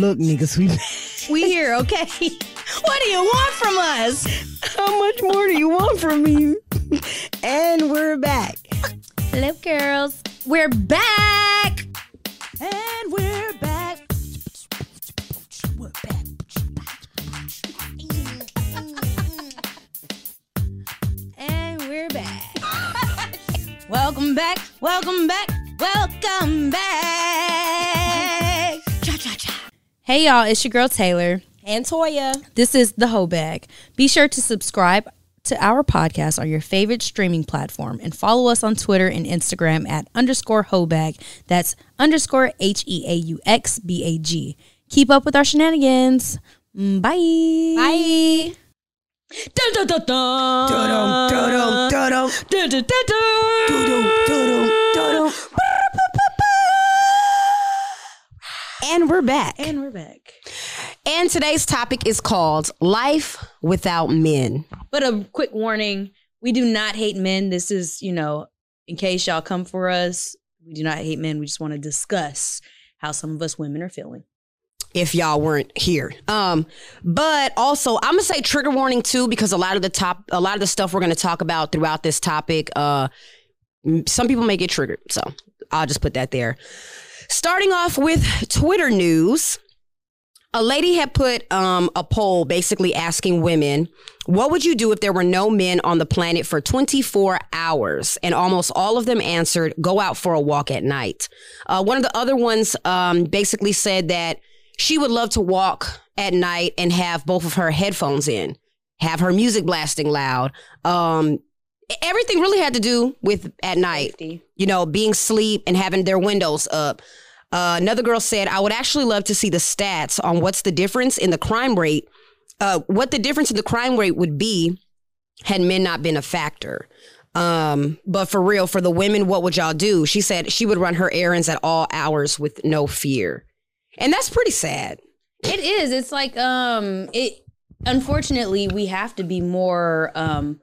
Look, niggas, we We here, okay? What do you want from us? How much more do you want from me? And we're back. Hello, girls. We're back. And we're back. We're back. And we're back. welcome back. Welcome back. Welcome back. Hey y'all, it's your girl Taylor. And Toya. This is the Heaux Bag. Be sure to subscribe to our podcast on your favorite streaming platform and follow us on Twitter and Instagram at underscore heauxbag. That's underscore H E A U X B A G. Keep up with our shenanigans. Mm, Bye. Bye. Dun, dun, dun, dun. Dum, dum, dum, Dun, dun, dun, dun. dum, dum, dum. And we're back. And we're back. And today's topic is called Life Without Men. But a quick warning we do not hate men. This is, you know, in case y'all come for us, we do not hate men. We just want to discuss how some of us women are feeling. If y'all weren't here. Um, but also I'm gonna say trigger warning too, because a lot of the top a lot of the stuff we're gonna talk about throughout this topic, uh some people may get triggered. So I'll just put that there. Starting off with Twitter news. A lady had put um, a poll basically asking women, what would you do if there were no men on the planet for 24 hours? And almost all of them answered, go out for a walk at night. Uh, one of the other ones um, basically said that she would love to walk at night and have both of her headphones in, have her music blasting loud. Um, everything really had to do with at night you know, being sleep and having their windows up. Uh, another girl said, I would actually love to see the stats on what's the difference in the crime rate, uh, what the difference in the crime rate would be had men not been a factor. Um, but for real, for the women, what would y'all do? She said she would run her errands at all hours with no fear. And that's pretty sad. It is. It's like um it unfortunately we have to be more um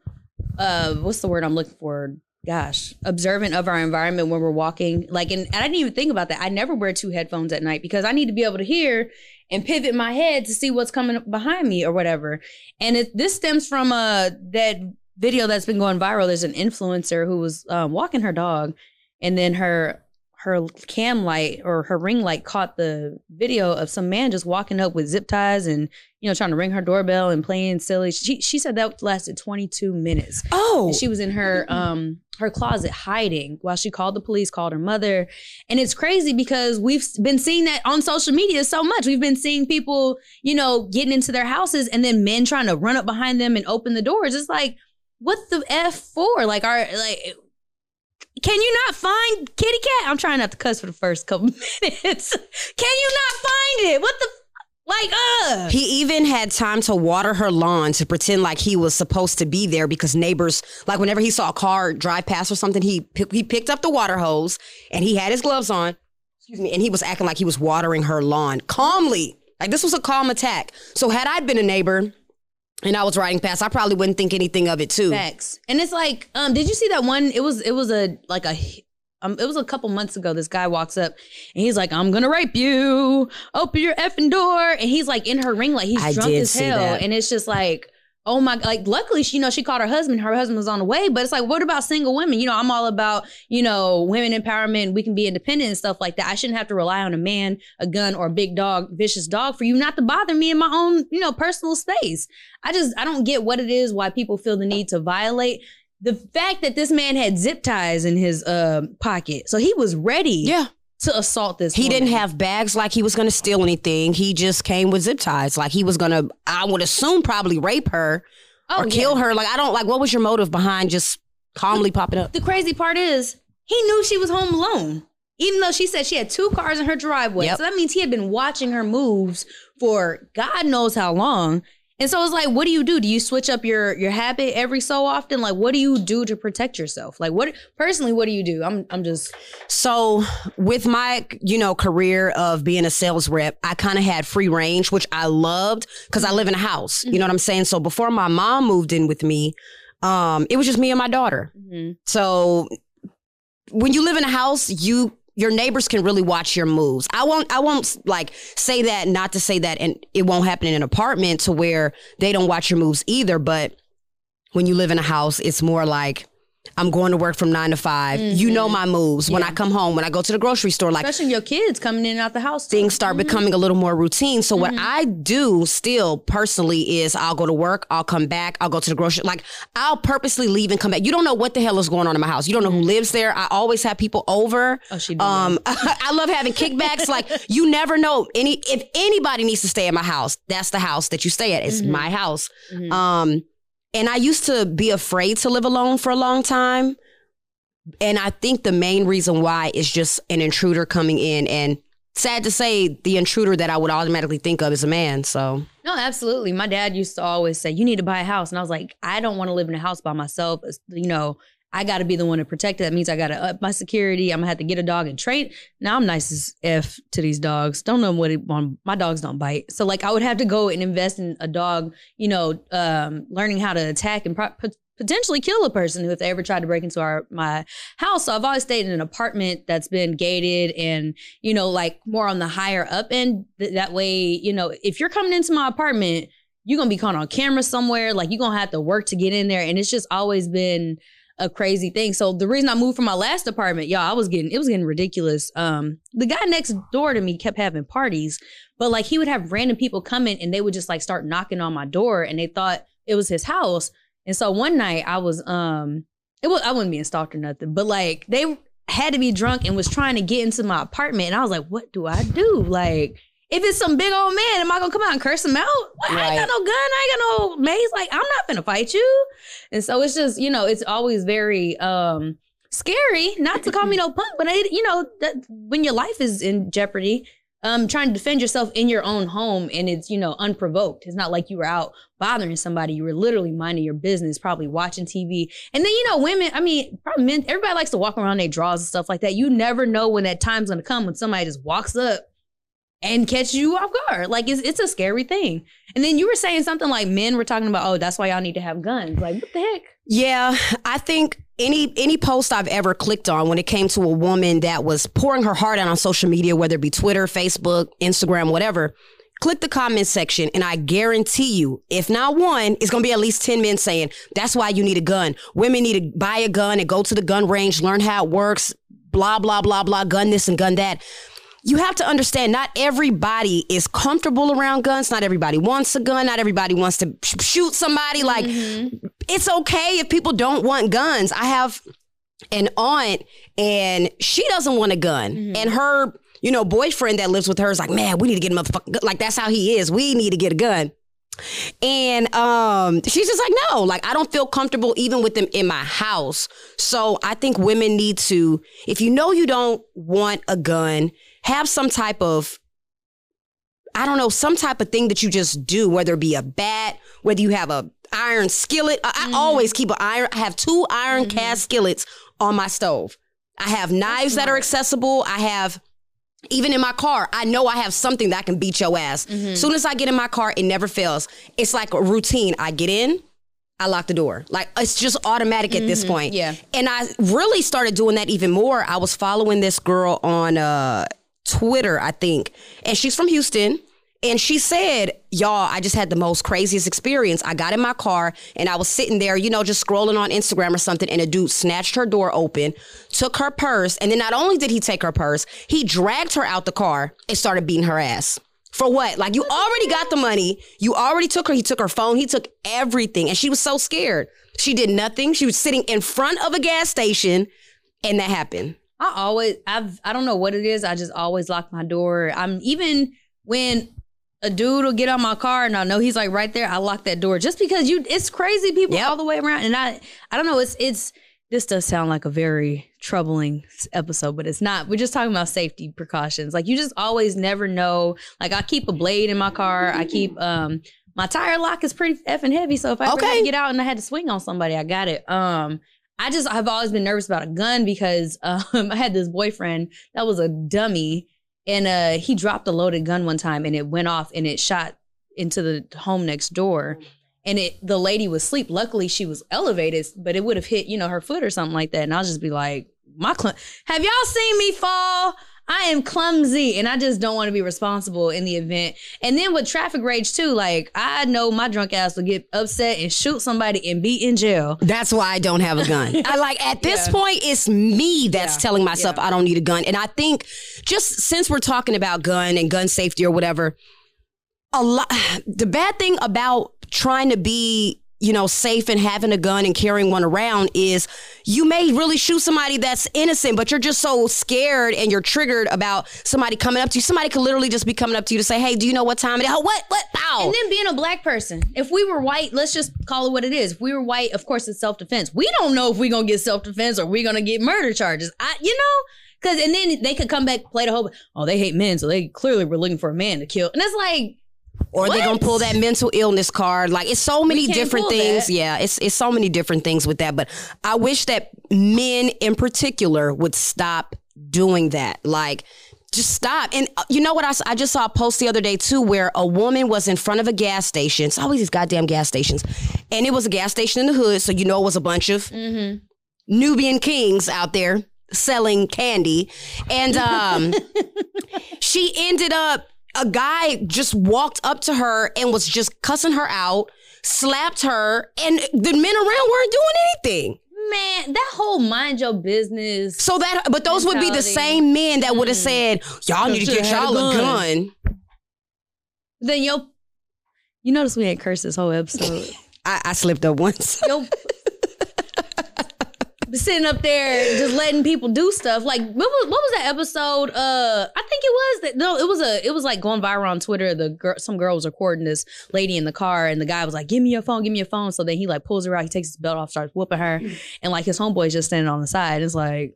uh what's the word I'm looking for? Gosh, observant of our environment when we're walking. Like and, and I didn't even think about that. I never wear two headphones at night because I need to be able to hear and pivot my head to see what's coming behind me or whatever. And it this stems from uh that video that's been going viral. There's an influencer who was um, walking her dog and then her her cam light or her ring light caught the video of some man just walking up with zip ties and you know trying to ring her doorbell and playing silly. She she said that lasted 22 minutes. Oh, And she was in her um her closet hiding while she called the police, called her mother. And it's crazy because we've been seeing that on social media so much. We've been seeing people, you know, getting into their houses and then men trying to run up behind them and open the doors. It's like, what the F for? Like our like can you not find kitty cat? I'm trying not to cuss for the first couple minutes. Can you not find it? What the like uh He even had time to water her lawn to pretend like he was supposed to be there because neighbors, like whenever he saw a car drive past or something, he he picked up the water hose and he had his gloves on. Excuse me, and he was acting like he was watering her lawn calmly. Like this was a calm attack. So had I been a neighbor and I was riding past, I probably wouldn't think anything of it too. Facts. And it's like, um, did you see that one? It was it was a like a um, it was a couple months ago. This guy walks up and he's like, "I'm gonna rape you. Open your effing door." And he's like in her ring, like he's I drunk as hell. that. And it's just like, oh my, like luckily she, you know, she called her husband. Her husband was on the way. But it's like, what about single women? You know, I'm all about you know women empowerment. We can be independent and stuff like that. I shouldn't have to rely on a man, a gun, or a big dog, vicious dog for you not to bother me in my own you know personal space. I just I don't get what it is why people feel the need to violate the fact that this man had zip ties in his uh, pocket, so he was ready Yeah. to assault this. He woman. didn't have bags like he was going to steal anything. He just came with zip ties like he was going to I would assume probably rape her oh, or kill her. Like I don't like what was your motive behind just calmly popping up? The crazy part is he knew she was home alone, even though she said she had two cars in her driveway. Yep. So that means he had been watching her moves for God knows how long. And so it's like, what do you do? Do you switch up your your habit every so often? Like, what do you do to protect yourself? Like, what personally, what do you do? I'm I'm just So with my, you know, career of being a sales rep, I kind of had free range, which I loved because I live in a house. You know what I'm saying? So before my mom moved in with me, um, it was just me and my daughter. So when you live in a house, you your neighbors can really watch your moves. I won't I won't like say that not to say that and it won't happen in an apartment to where they don't watch your moves either, but when you live in a house, it's more like I'm going to work from nine to 5 You know mm-hmm. my moves. When I come home, when I go to the grocery store, like Especially your kids coming in and out the house. things start mm-hmm. becoming a little more routine. So what mm-hmm. I do still personally is I'll go to work, I'll come back, I'll go to the grocery. Like I'll purposely leave and come back. You don't know what the hell is going on in my house. You don't know who lives there. I always have people over. Oh, she Um, I love having kickbacks. like you never know any if anybody needs to stay at my house. That's the house that you stay at. It's my house. Um, and I used to be afraid to live alone for a long time. And I think the main reason why is just an intruder coming in. And sad to say, the intruder that I would automatically think of is a man. So No, absolutely. My dad used to always say, "You need to buy a house," and I was like, "I don't want to live in a house by myself. You know, I got to be the one to protect it. That means I got to up my security. I'm gonna have to get a dog and train. Now I'm nice as f to these dogs. Don't know what it. My dogs don't bite, so like I would have to go and invest in a dog. You know, um, learning how to attack and pro- potentially kill a person who if they ever tried to break into our my house. So I've always stayed in an apartment that's been gated and you know like more on the higher up end. Th- that way, you know, if you're coming into my apartment, you're gonna be caught on camera somewhere. Like you're gonna have to work to get in there, and it's just always been a crazy thing. So the reason I moved from my last apartment, y'all, I was getting it was getting ridiculous. Um, the guy next door to me kept having parties, but like he would have random people coming and they would just like start knocking on my door, and they thought it was his house. And so one night I was um, it was I wasn't being stalked or nothing, but like they had to be drunk and was trying to get into my apartment, and I was like, what do I do? Like. If it's some big old man, am I gonna come out and curse him out? What? I ain't got no gun. I ain't got no mace. Like I'm not gonna fight you. And so it's just, you know, it's always very um scary, not to call me no punk, but it, you know, that when your life is in jeopardy, um, trying to defend yourself in your own home and it's, you know, unprovoked. It's not like you were out bothering somebody. You were literally minding your business, probably watching TV. And then, you know, women, I mean, probably men, everybody likes to walk around their drawers and stuff like that. You never know when that time's gonna come when somebody just walks up and catch you off guard. Like it's it's a scary thing. And then you were saying something like men were talking about, oh, that's why y'all need to have guns. Like what the heck? Yeah, I think any any post I've ever clicked on when it came to a woman that was pouring her heart out on social media, whether it be Twitter, Facebook, Instagram, whatever, click the comment section and I guarantee you, if not one, it's gonna be at least 10 men saying, that's why you need a gun. Women need to buy a gun and go to the gun range, learn how it works, blah, blah, blah, blah, gun this and gun that. You have to understand, not everybody is comfortable around guns. Not everybody wants a gun. Not everybody wants to sh- shoot somebody. Like, it's okay if people don't want guns. I have an aunt and she doesn't want a gun. And her, you know, boyfriend that lives with her is like, man, we need to get a motherfucking gun. Like, that's how he is. We need to get a gun. And um, she's just like, no, like I don't feel comfortable even with them in my house. So I think women need to, if you know you don't want a gun, have some type of I don't know, some type of thing that you just do, whether it be a bat, whether you have a iron skillet. I, I mm-hmm. always keep an iron. I have two iron mm-hmm. cast skillets on my stove. I have knives that are accessible. I have even in my car, I know I have something that can beat your ass. Mm-hmm. Soon as I get in my car, it never fails. It's like a routine. I get in, I lock the door. Like it's just automatic at this point. yeah. And I really started doing that even more. I was following this girl on uh Twitter, I think, and she's from Houston. And she said, Y'all, I just had the most craziest experience. I got in my car and I was sitting there, you know, just scrolling on Instagram or something. And a dude snatched her door open, took her purse. And then not only did he take her purse, he dragged her out the car and started beating her ass. For what? Like, you already got the money. You already took her. He took her phone. He took everything. And she was so scared. She did nothing. She was sitting in front of a gas station and that happened. I always I've I don't know what it is. I just always lock my door. I'm even when a dude will get on my car and I know he's like right there, I lock that door just because you it's crazy people Yep. all the way around. And I I don't know, it's it's this does sound like a very troubling episode, but it's not. We're just talking about safety precautions. Like you just always never know. Like I keep a blade in my car. I keep um my tire lock is pretty effing heavy. So if I ever Okay. to get out and I had to swing on somebody, I got it. Um I just I've always been nervous about a gun because um I had this boyfriend that was a dummy and uh he dropped a loaded gun one time and it went off and it shot into the home next door. And it the lady was asleep. Luckily she was elevated but it would have hit you know her foot or something like that. And i'll just be like my cl- have y'all seen me fall? I am clumsy and I just don't want to be responsible in the event. And then with traffic rage too, like I know my drunk ass will get upset and shoot somebody and be in jail. That's why I don't have a gun. I like at this Yeah. point, it's me that's Yeah. telling myself Yeah. I don't need a gun. And I think just since we're talking about gun and gun safety or whatever, a lot the bad thing about trying to be you know safe and having a gun and carrying one around is you may really shoot somebody that's innocent but you're just so scared and you're triggered about somebody coming up to you somebody could literally just be coming up to you to say hey do you know what time it is oh, what what Ow. And then being a black person, if we were white, let's just call it what it is. If we were white, of course it's self defense. We don't know if we're gonna get self defense or we're gonna get murder charges. I, you know, because and then they could come back play the whole. Oh, they hate men, so they clearly were looking for a man to kill. And it's like, or they gonna pull that mental illness card. Like it's so many different things. that. Yeah, it's it's so many different things with that. But I wish that men in particular would stop doing that. Like just stop. And uh, you know what? I, I just saw a post the other day too, where a woman was in front of a gas station. It's always these goddamn gas stations, and it was a gas station in the hood, so you know it was a bunch of Nubian kings out there selling candy, and um, she ended up. A guy just walked up to her and was just cussing her out, slapped her, and the men around weren't doing anything. man, that whole mind your business. So that, but those would be the same men that would have mm. said, "Y'all need to get y'all a gun." gun." Then yo, you notice we ain't cursed this whole episode. I, I slipped up once. yo sitting up there just letting people do stuff. Like what was, what was that episode uh i think it was that no it was a it was like going viral on twitter. The girl some girl was recording this lady in the car and the guy was like give me your phone give me your phone. So then he like pulls her out he takes his belt off starts whooping her. And like his homeboy's just standing on the side. It's like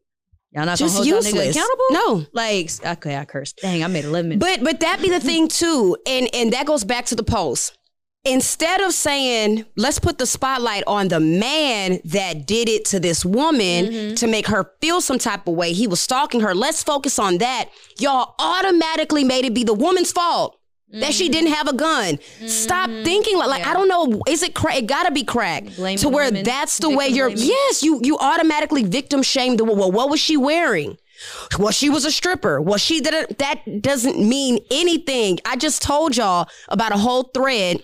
y'all not Just gonna hold nigga accountable? No. like okay i cursed. Dang i made 11 minutes. But but that be the thing too, and and that goes back to the post. Instead of saying, let's put the spotlight on the man that did it to this woman mm-hmm. to make her feel some type of way, he was stalking her. Let's focus on that. Y'all automatically made it be the woman's fault that she mm-hmm. didn't have a gun. Stop mm-hmm. thinking like, like I don't know. Is it crack? It gotta be crack Blaming to where women. that's the way you're. blaming. Yes, you you automatically victim shame the well. What was she wearing? Well, she was a stripper. Well, she didn't. That doesn't mean anything. I just told y'all about a whole thread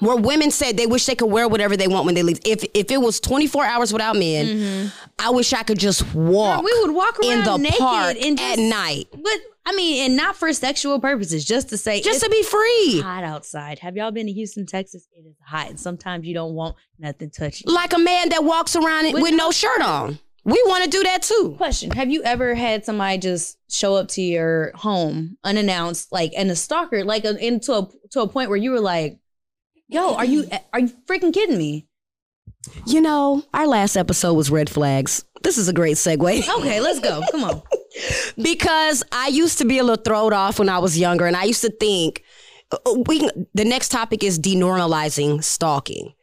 where women said they wish they could wear whatever they want when they leave. If if it was 24 hours without men, I wish I could just walk. Mm-hmm. we would walk in the naked park and at night but i mean and not for sexual purposes just to say just it's to be free. hot outside. Have y'all been to Houston, Texas? It is hot, and sometimes you don't want nothing touching. Like a man that walks around with, With no no shirt on. We want to do that too. Question: Have you ever had somebody just show up to your home unannounced, like and a stalker, like a, into a to a point where you were like, "Yo, are you are you freaking kidding me?" You know, our last episode was red flags. This is a great segue. Okay, let's go. Come on. because I used to be a little thrown off when I was younger, and I used to think uh, we. can- The next topic is denormalizing stalking,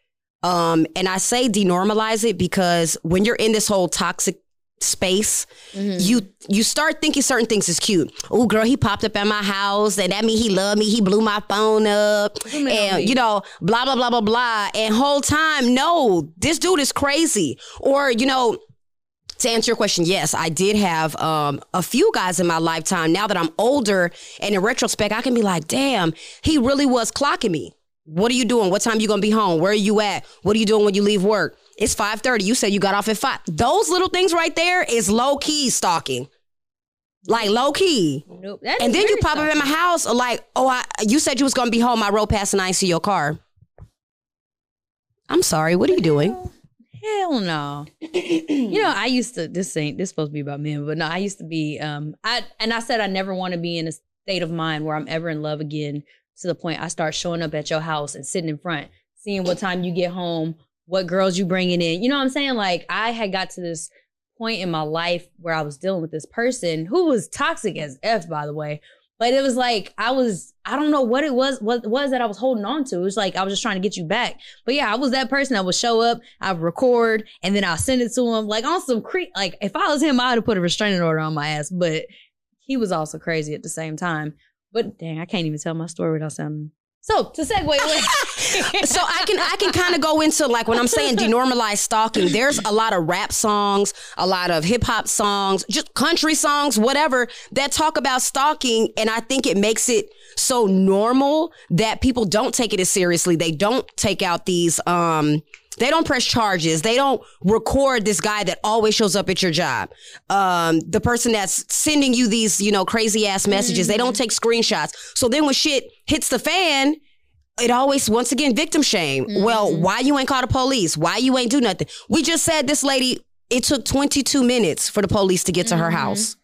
um, and I say denormalize it because when you're in this whole toxic space, you you start thinking certain things is cute. Oh, girl, he popped up at my house, and that mean he loved me. He blew my phone up, and you know, blah blah blah blah blah. And whole time, no, this dude is crazy, or you know to answer your question, yes, I did have um, a few guys in my lifetime. Now that I'm older, and in retrospect, I can be like, damn, he really was clocking me. What are you doing? What time you gonna be home? Where are you at? What are you doing when you leave work? It's 5:30. You said you got off at five. Those little things right there is low key stalking. Like low key. Nope. And then you pop up at my house like, oh, I you said you was gonna be home. I rode past and I see your car. I'm sorry. What are you doing? Hell no. you know, I used to this ain't this supposed to be about men, but no, I used to be um I and I said I never want to be in a state of mind where I'm ever in love again to the point I start showing up at your house and sitting in front, seeing what time you get home, what girls you bringing in. You know what I'm saying? Like I had got to this point in my life where I was dealing with this person who was toxic as F by the way. But it was like I was I don't know what it was what was that I was holding on to. It was like I was just trying to get you back. But yeah, I was that person that would show up, I'd record, and then I'll send it to him. Like on some cre like if I was him, I'd have put a restraining order on my ass. But he was also crazy at the same time. But dang, I can't even tell my story without sounding So to segue so I can I can kind of go into like when I'm saying denormalize stalking. There's a lot of rap songs, a lot of hip hop songs, just country songs, whatever that talk about stalking, and I think it makes it so normal that people don't take it as seriously. They don't take out these um they don't press charges. They don't record this guy that always shows up at your job. Um, the person that's sending you these, you know, crazy ass messages. They don't mm-hmm. take screenshots. So then when shit hits the fan, it always once again victim shame. Well, mm-hmm. why you ain't call the police? Why you ain't do nothing? We just said this lady. It took 22 minutes for the police to get to her mm-hmm. house.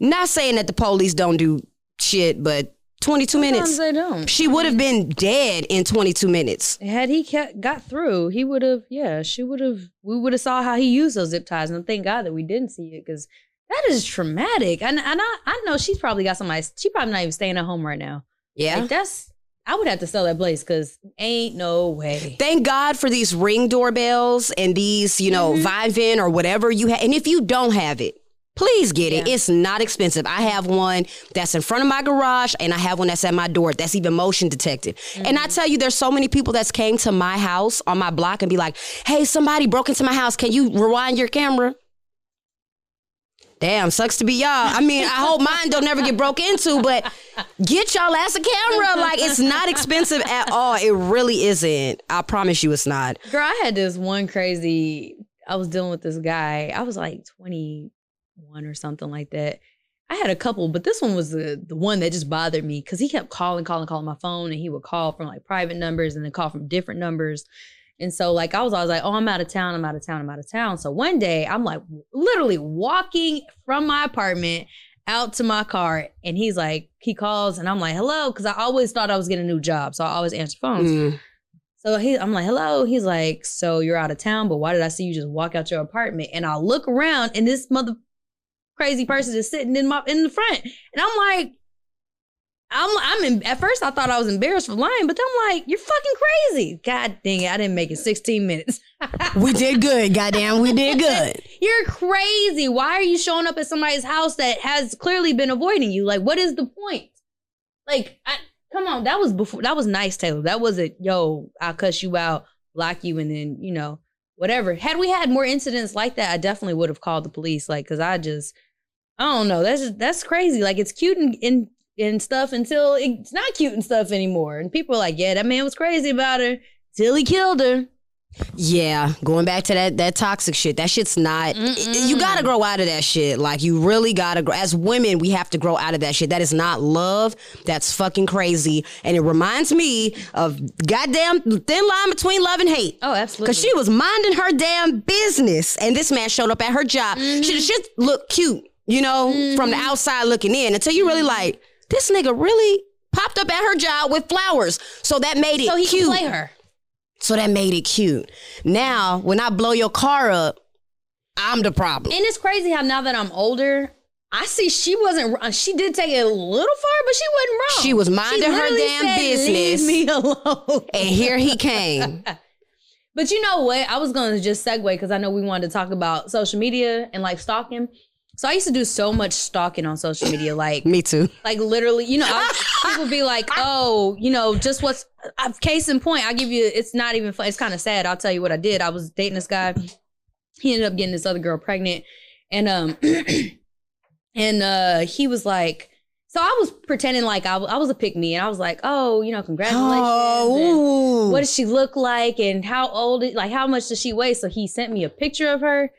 Not saying that the police don't do shit, but 22 minutes. Sometimes they don't. She would have been dead in 22 minutes. Had he kept, got through, he would have. Yeah, she would have. We would have saw how he used those zip ties, and thank God that we didn't see it because that is traumatic. And and I, I know she's probably got somebody. She probably not even staying at home right now. Yeah. Like that's. I would have to sell that place because ain't no way. Thank God for these ring doorbells and these, you know, Mm-hmm. Vivint or whatever you have. And if you don't have it, please get it. Yeah. It's not expensive. I have one that's in front of my garage and I have one that's at my door that's even motion detected. And Mm-hmm. I tell you, there's so many people that's came to my house on my block and be like, hey, somebody broke into my house. Can you rewind your camera? Damn, sucks to be y'all. I mean, I hope mine don't never get broke into, but get y'all ass a camera. Like, it's not expensive at all. It really isn't. I promise you it's not. Girl, I had this one crazy. I was dealing with this guy. I was like 21 or something like that. I had a couple, but this one was the the one that just bothered me because he kept calling, calling, calling my phone, and he would call from like private numbers and then call from different numbers. And so, like, I was always like, "Oh, I'm out of town. I'm out of town. I'm out of town." So one day, I'm like, literally walking from my apartment out to my car, and he's like, he calls, and I'm like, "Hello," because I always thought I was getting a new job, so I always answer phones. Mm. So he, I'm like, hello. He's like, so you're out of town, but why did I see you just walk out your apartment? And I look around, and this mother crazy person is sitting in my in the front, and I'm like, I'm I'm in. At first, I thought I was embarrassed for lying, but then I'm like, you're fucking crazy. God dang it, I didn't make it 16 minutes. We did good, goddamn. We did good. you're crazy. Why are you showing up at somebody's house that has clearly been avoiding you? Like, what is the point? Like, I, come on, that was before. That was nice, Taylor. That wasn't, yo, I'll cuss you out, block you, and then you know whatever. Had we had more incidents like that, I definitely would have called the police. Like, cause I just, I don't know. That's just, that's crazy. Like, it's cute and, and and stuff until it's not cute and stuff anymore. And people are like, yeah, that man was crazy about her till he killed her. Yeah, going back to that that toxic shit. That shit's not. You gotta grow out of that shit. Like you really gotta grow. As women, we have to grow out of that shit. That is not love. That's fucking crazy. And it reminds me of goddamn thin line between love and hate. Oh, absolutely. Cause she was minding her damn business, and this man showed up at her job. Mm-hmm. She just looked cute, you know, from the outside looking in. Until you really Mm-hmm. like this nigga really popped up at her job with flowers. So that made it so he cute. can play her. So that made it cute. Now, when I blow your car up, I'm the problem. And it's crazy how now that I'm older, I see she wasn't. wrong. Uh, she did take it a little far, but she wasn't wrong. She was minding her damn said, business. Leave me alone. And here he came. But you know what? I was going to just segue because I know we wanted to talk about social media and like stalking. So I used to do so much stalking on social media, like Me too. like literally, you know, I, people be like, "Oh, you know, just what's uh, case in point." I give you, it's not even fun. It's kind of sad. I'll tell you what I did. I was dating this guy. He ended up getting this other girl pregnant, and um, and uh, he was like, so I was pretending like I, was a pick me, and I was like, "Oh, you know, congratulations." Oh, what does she look like and how old like how much does she weigh so he sent me a picture of her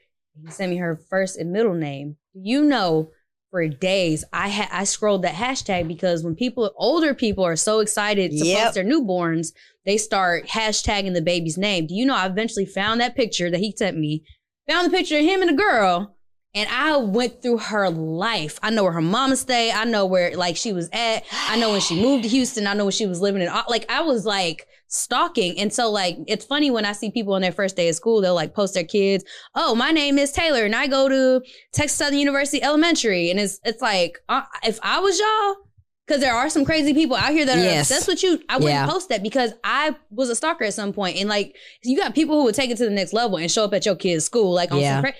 he sent me her first and middle name you know for days i had i scrolled that hashtag because when people older people are so excited to Yep. post their newborns they start hashtagging the baby's name do you know i eventually found that picture that he sent me found the picture of him and the girl and I went through her life. I know where her mama stayed. I know where like she was at. I know when she moved to Houston. I know when she was living in like I was like stalking. And so like it's funny when I see people on their first day of school, they'll like post their kids, "Oh, my name is Taylor and I go to Texas Southern University Elementary." And it's it's like uh, if I was y'all because there are some crazy people out here that are obsessed with you. I wouldn't Yeah. post that because I was a stalker at some point, and like you got people who would take it to the next level and show up at your kid's school, like on Yeah. some. Cra-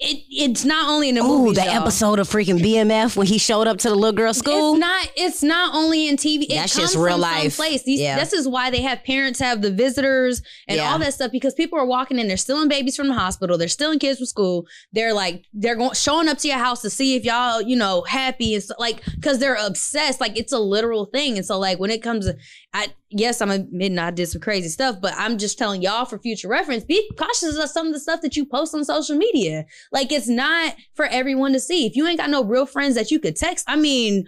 it, it's not only in the Ooh, the episode of freaking BMF when he showed up to the little girl's school. It's not. It's not only in TV. It That's comes just real from life. Place. Yeah. This is why they have parents have the visitors and Yeah. all that stuff because people are walking in. They're stealing babies from the hospital. They're stealing kids from school. They're like they're going showing up to your house to see if y'all you know happy and like because they're obsessed. Like it's a literal thing. And so like when it comes, to, I yes I'm admitting I did some crazy stuff, but I'm just telling y'all for future reference. Be cautious of some of the stuff that you post on social media. Like it's not for everyone to see. If you ain't got no real friends that you could text, I mean,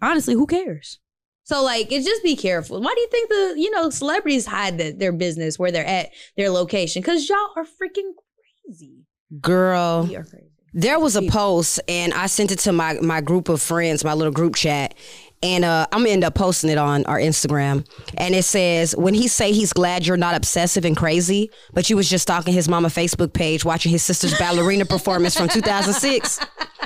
honestly, who cares? So like, it just be careful. Why do you think the you know celebrities hide the, their business where they're at, their location? Because y'all are freaking crazy. Girl, We are crazy. There was a post and I sent it to my my group of friends, my little group chat. And uh, I'm gonna end up posting it on our Instagram. And it says, when he say he's glad you're not obsessive and crazy, but you was just stalking his mama Facebook page, watching his sister's ballerina performance from 2006.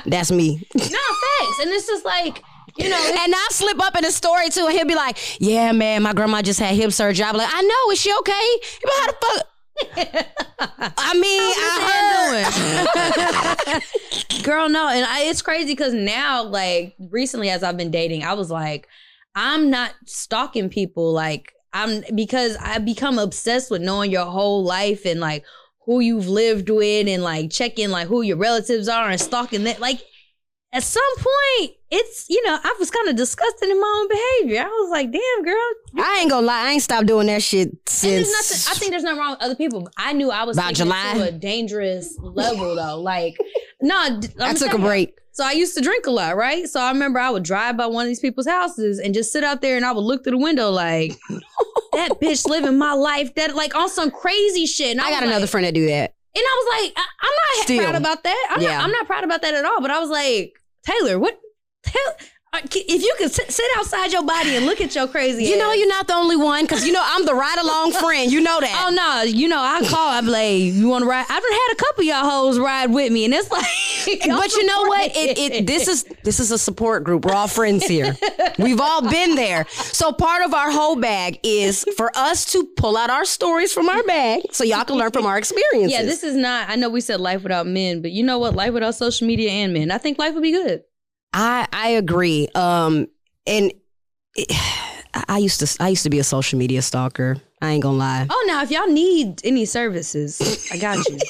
That's me. No thanks. and this is like you know. And I slip up in his story too, and he'll be like, "Yeah, man, my grandma just had hip surgery." I'm like, "I know, is she okay?" Like, how the fuck? I mean, I heard. Girl, no, and I, it's crazy because now, like recently, as I've been dating, I was like, I'm not stalking people, like I'm because I become obsessed with knowing your whole life and like who you've lived with and like checking like who your relatives are and stalking that. Like at some point, it's you know I was kind of disgusted in my own behavior. I was like, damn, girl, I ain't gonna lie, I ain't stopped doing that shit since. nothing. I think there's nothing wrong with other people. I knew I was About July? to a dangerous level though. Like, no, I'm took a break. So I used to drink a lot, right? So I remember I would drive by one of these people's houses and just sit out there and I would look through the window like that bitch living my life that like on some crazy shit. And I got another like- friend that do that. And I was like, I, I'm not Still. proud about that. I'm Yeah. not. I'm not proud about that at all. But I was like, Taylor, what? Uh, Uh, if you could sit, sit outside your body and look at your crazy, You know, you're not the only one because you know I'm the ride along friend. You know that. Oh no, you know I call. I'm like, you want to ride? I've had a couple of y'all hoes ride with me, and it's like, but you know what? It, it this is this is a support group. We're all friends here. We've all been there. So part of our whole bag is for us to pull out our stories from our bag so y'all can learn from our experiences. Yeah, this is not. I know we said life without men, but you know what? Life without social media and men. I think life would be good. I I agree. Um, and it, I used to I used to be a social media stalker. I ain't gonna lie. Oh, now if y'all need any services, I got you.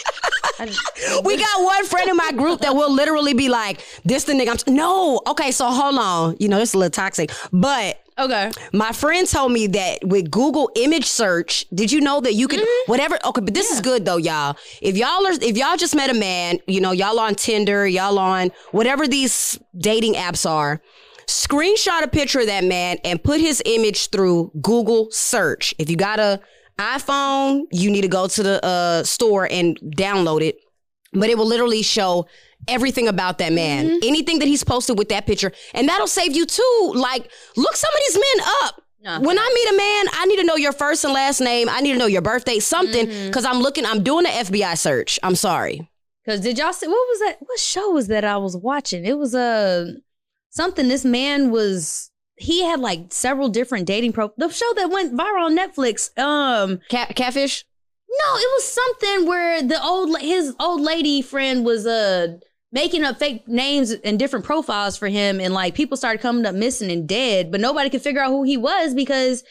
We got one friend in my group that will literally be like, "This the nigga." I'm t- no, okay. So hold on. You know, it's a little toxic, but okay. My friend told me that with Google image search, did you know that you could whatever okay, but this is good though, y'all. If y'all are if y'all just met a man, you know, y'all on Tinder, y'all on whatever these dating apps are, screenshot a picture of that man and put his image through Google search. If you got a iPhone, you need to go to the uh, store and download it. But it will literally show everything about that man, anything that he's posted with that picture, and that'll save you too. Like, look some of these men up. No. When I meet a man, I need to know your first and last name. I need to know your birthday, something, because I'm looking. I'm doing an FBI search. I'm sorry. Because did y'all see what was that? What show was that I was watching? It was a uh, something. This man was he had like several different dating pro. The show that went viral on Netflix. Um, Cat, catfish. No, it was something where the old his old lady friend was uh making up fake names and different profiles for him, and like people started coming up missing and dead, but nobody could figure out who he was because.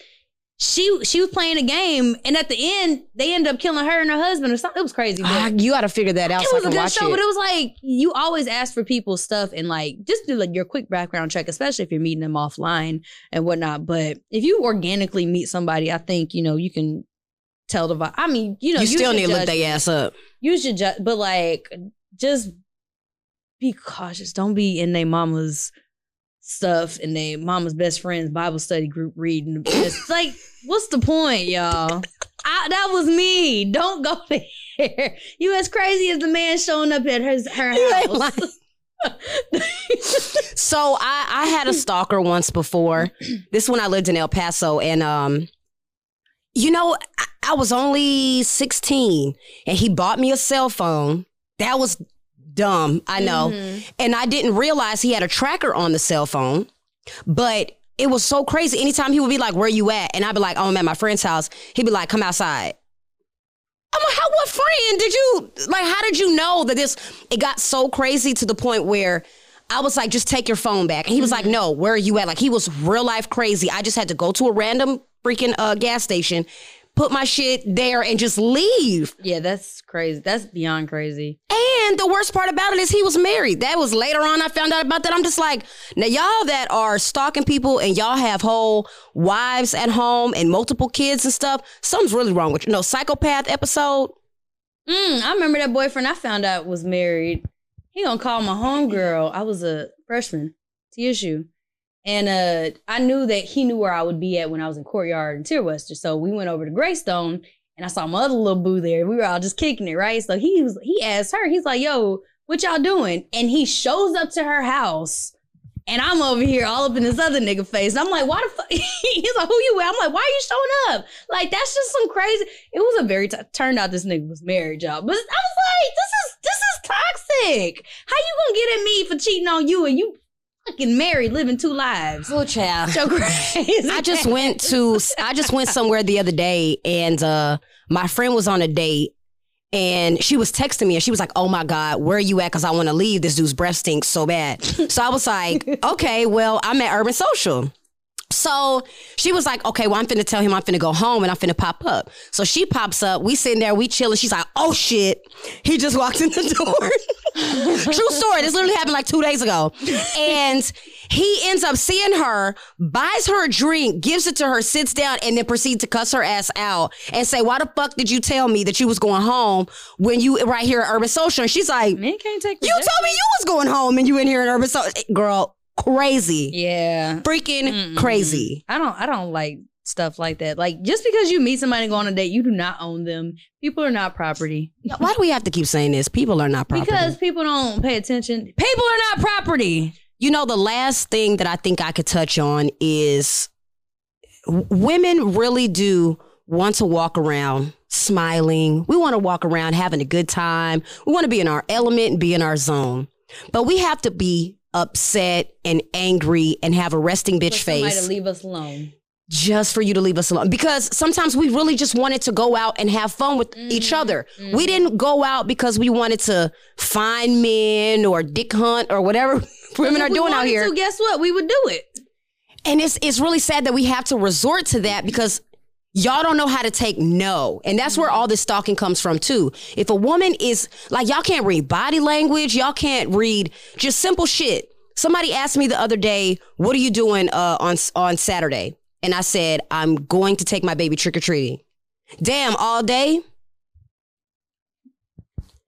She she was playing a game, and at the end, they ended up killing her and her husband or something. It was crazy. Ah, you got to figure that out. it so was a good show, it. but it was like you always ask for people's stuff and like just do like your quick background check, especially if you're meeting them offline and whatnot. But if you organically meet somebody, I think you know you can tell the vibe. I mean, you know, you still need to look their ass up. You should judge, but like just be cautious. Don't be in their mama's stuff and their mama's best friend's Bible study group reading. It's like, what's the point, y'all? I, that was me. Don't go there. You as crazy as the man showing up at his her house. So I, I had a stalker once before. This when I lived in El Paso, and um, you know, I, I was only sixteen, and he bought me a cell phone. That was dumb, I know, Mhm. and I didn't realize he had a tracker on the cell phone. But it was so crazy. Anytime he would be like, "Where you at?" and I'd be like, "Oh, I'm at my friend's house," he'd be like, "Come outside." I'm like, how? What friend did you like? How did you know that this? It got so crazy to the point where. I was like, just take your phone back. And he was like, no, where are you at? Like, he was real life crazy. I just had to go to a random freaking uh, gas station, put my shit there, and just leave. Yeah, that's crazy. That's beyond crazy. And the worst part about it is he was married. That was later on I found out about that. I'm just like, now y'all that are stalking people and y'all have whole wives at home and multiple kids and stuff, something's really wrong with you. No, psychopath episode. Mm, I remember that boyfriend I found out was married. He gonna call my homegirl. I was a freshman, TSU. And uh, I knew that he knew where I would be at when I was in courtyard and Tierwester. So we went over to Greystone and I saw my other little boo there. We were all just kicking it, right? So he was he asked her, he's like, yo, what y'all doing? And he shows up to her house. And I'm over here all up in this other nigga face. And I'm like, why the fuck? He's like, who you with? I'm like, why are you showing up? Like, that's just some crazy. It was a very, t- turned out this nigga was married, y'all. But I was like, this is, this is toxic. How you gonna get at me for cheating on you and you fucking married, living two lives? Oh, child. So crazy. I just went to I just went somewhere the other day and uh my friend was on a date and she was texting me and she was like, "Oh my god, where are you at cuz I want to leave. This dude's breath stinks so bad." So I was like, "Okay, well, I'm at Urban Social." So she was like, okay, well, I'm finna tell him I'm finna go home and I'm finna pop up. So she pops up. We sitting there, we chilling. She's like, oh shit. He just walked in the door. True story. This literally happened like two days ago. And he ends up seeing her, buys her a drink, gives it to her, sits down, and then proceeds to cuss her ass out and say, why the fuck did you tell me that you was going home when you right here at Urban Social? And she's like, Men can't take you told me you was going home and you in here at Urban Social. Girl, crazy Yeah. freaking Mm-mm. crazy. I don't I don't like stuff like that. Like just because you meet somebody and go on a date, you do not own them. People are not property. Why do we have to keep saying this? People are not property. Because people don't pay attention. People are not property. you know, the last thing that I think I could touch on is women really do want to walk around smiling. We want to walk around having a good time. We want to be in our element and be in our zone. But we have to be upset and angry and have a resting bitch For face. to leave us alone. just for you to leave us alone because sometimes we really just wanted to go out and have fun with mm, each other. We mm. didn't go out because we wanted to find men or dick hunt or whatever women are doing out here. To, guess what? We would do it. And it's it's really sad that we have to resort to that mm-hmm. because y'all don't know how to take no. And that's where all this stalking comes from too. If a woman is like y'all can't read body language, y'all can't read just simple shit. Somebody asked me the other day, "What are you doing uh, on on Saturday?" And I said, "I'm going to take my baby trick or treating." Damn, all day.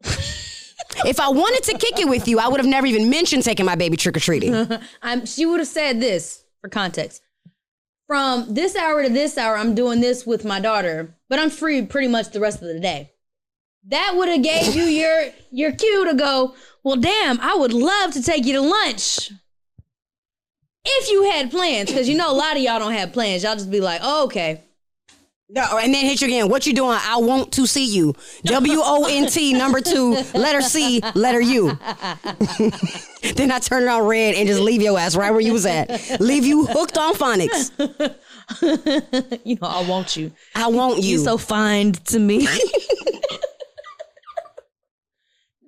if I wanted to kick it with you, I would have never even mentioned taking my baby trick or treating. She would have said this for context. From this hour to this hour, I'm doing this with my daughter, but I'm free pretty much the rest of the day. That would have gave you your your cue to go. Well, damn, I would love to take you to lunch if you had plans, because you know a lot of y'all don't have plans. Y'all just be like, oh, okay. No, and then hit you again. What you doing? I want to see you. W O N T number two, letter C, letter U. then I turn it on red and just leave your ass right where you was at. Leave you hooked on phonics. You know, I want you. I want you. You so fine to me.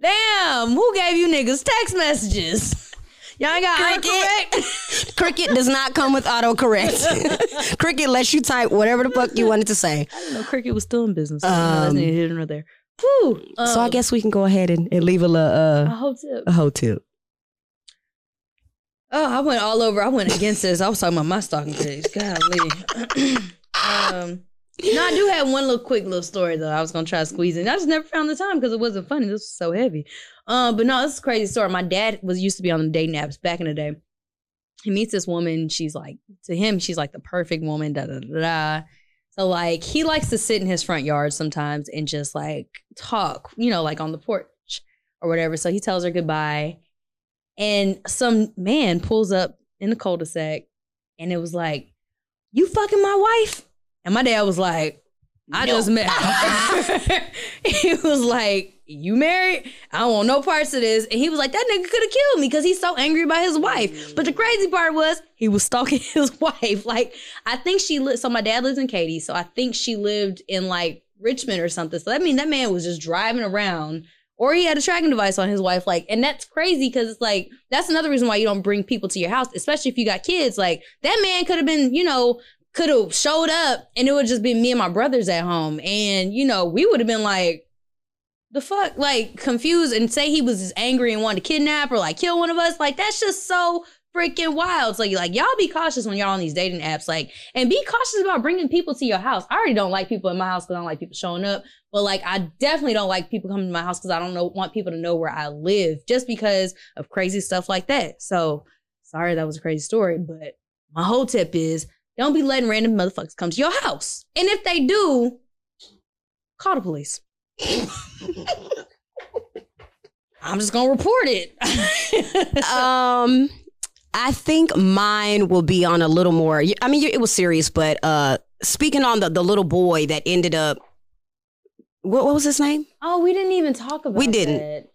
Damn, who gave you niggas text messages? Y'all ain't got autocorrect? Cricket does not come with autocorrect. Cricket lets you type whatever the fuck you wanted to say. No, Cricket was still in business. Um, that's neither here nor there. Whew. so I Um, guess we can go ahead and, and leave a little I uh, hope so. a whole tip. Oh, I went all over. I went against this. I was talking about my stalking days. Golly. um, no, I do have one little quick little story though. I was gonna try to squeeze in. I just never found the time because it wasn't funny. This was so heavy. Um, but no, this is a crazy story. My dad was used to be on the dating apps back in the day. He meets this woman. She's like to him, she's like the perfect woman. Da da da da. So like he likes to sit in his front yard sometimes and just like talk, you know, like on the porch or whatever. So he tells her goodbye. And some man pulls up in the cul-de-sac and it was like, You fucking my wife? And my dad was like, I No. just met he was like, You married? I don't want no parts of this. And he was like, That nigga could have killed me because he's so angry about his wife. But the crazy part was he was stalking his wife. Like, I think she lived, so my dad lives in Katy. So I think she lived in like Richmond or something. So that means that man was just driving around or he had a tracking device on his wife. Like, and that's crazy because it's like, that's another reason why you don't bring people to your house, especially if you got kids. Like, that man could have been, you know, could have showed up and it would just be me and my brothers at home. And, you know, we would have been like, the fuck? Like, confused and say he was just angry and wanted to kidnap or like kill one of us. Like, that's just so freaking wild. So you like y'all be cautious when y'all on these dating apps, like, and be cautious about bringing people to your house. I already don't like people in my house because I don't like people showing up, but like I definitely don't like people coming to my house because I don't know want people to know where I live just because of crazy stuff like that. So sorry that was a crazy story, but my whole tip is don't be letting random motherfuckers come to your house, and if they do, call the police. I'm just gonna report it. um I think mine will be on a little more. I mean, it was serious, but uh, speaking on the the little boy that ended up. What, what was his name? Oh, we didn't even talk about. It. We didn't. That.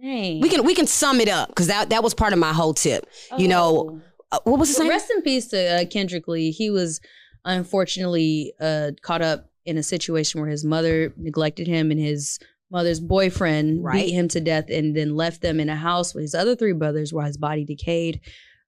Dang. We can we can sum it up because that that was part of my whole tip. You know, Oh. uh, what was his Well, name? Rest in peace to uh, Kendrick Lee. He was unfortunately uh, caught up in a situation where his mother neglected him and his mother's boyfriend Right. beat him to death and then left them in a house with his other three brothers while his body decayed.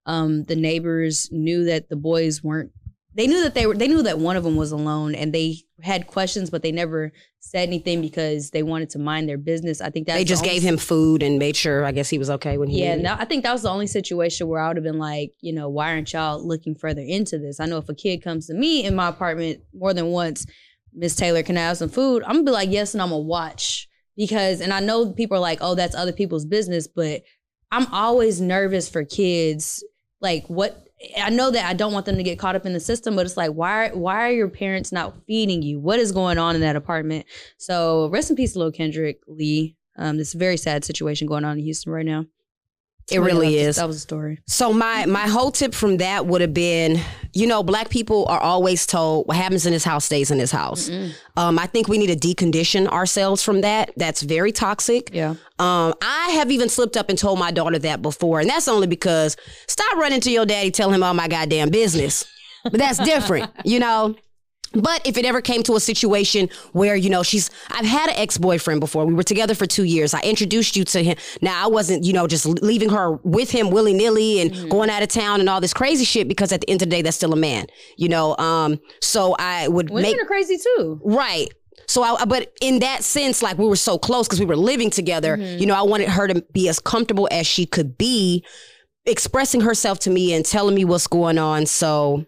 Um, the neighbors knew that the boys weren't. They knew that they were. They knew that one of them was alone, and they had questions, but they never said anything because they wanted to mind their business. I think that they just gave him food and made sure. I guess he was okay when he. yeah, no, I think that was the only situation where I would have been like, you know, why aren't y'all looking further into this? I know if a kid comes to me in my apartment more than once, Miss Taylor, can I have some food? I'm gonna be like, yes, and I'm gonna watch because, and I know people are like, oh, that's other people's business, but I'm always nervous for kids. Like, what? I know that I don't want them to get caught up in the system, but it's like, why? Why are your parents not feeding you? What is going on in that apartment? So, rest in peace, Lil Kendrick Lee. Um, this very sad situation going on in Houston right now. It Oh, really is. That was a story. So my my whole tip from that would have been, you know, black people are always told what happens in this house stays in this house. Um, I think we need to decondition ourselves from that. That's very toxic. Yeah. Um, I have even slipped up and told my daughter that before, and that's only because stop running to your daddy, tell him all my goddamn business. But that's different, you know. But if it ever came to a situation where, you know, she's, I've had an ex boyfriend before. We were together for two years. I introduced you to him. Now, I wasn't, you know, just leaving her with him willy nilly and going out of town and all this crazy shit because at the end of the day, that's still a man, you know. Um, so I would Women make. are crazy too. Right. So I, but in that sense, like we were so close because we were living together, you know, I wanted her to be as comfortable as she could be expressing herself to me and telling me what's going on. So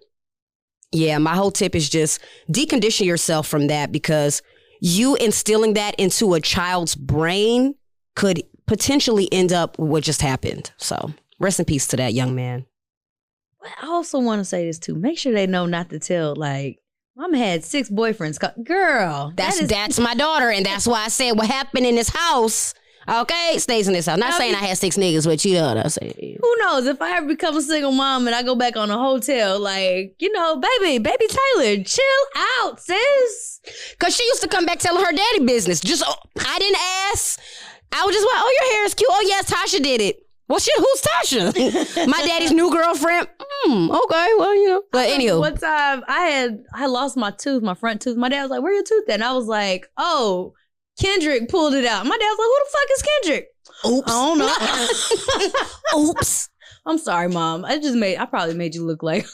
yeah, my whole tip is just decondition yourself from that because you instilling that into a child's brain could potentially end up with what just happened. So rest in peace to that young man. I also want to say this too. Make sure they know not to tell. Like, Mama had six boyfriends. Girl, That's that is, that's my daughter, and that's why I said what happened in this house. Okay, stays in this house. Not Now saying I had six niggas with you. know what I say Who knows if I ever become a single mom and I go back on a hotel? Like, you know, baby, baby Taylor, chill out, sis. Cause she used to come back telling her daddy business. Just oh, I didn't ask. I was just like, oh, your hair is cute. Oh yes, Tasha did it. Well, shit, who's Tasha? my daddy's new girlfriend. Hmm. Okay. Well, you know. But anywho, One time I had I lost my tooth, my front tooth. My dad was like, "Where your tooth?" at?" And I was like, "Oh, Kendrick pulled it out." My dad's like, "Who the fuck is Kendrick?" oops. I don't know. oops. I'm sorry, mom. I just made I probably made you look like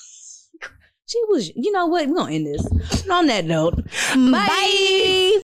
she was. You know what? We're gonna end this. On that note, Bye.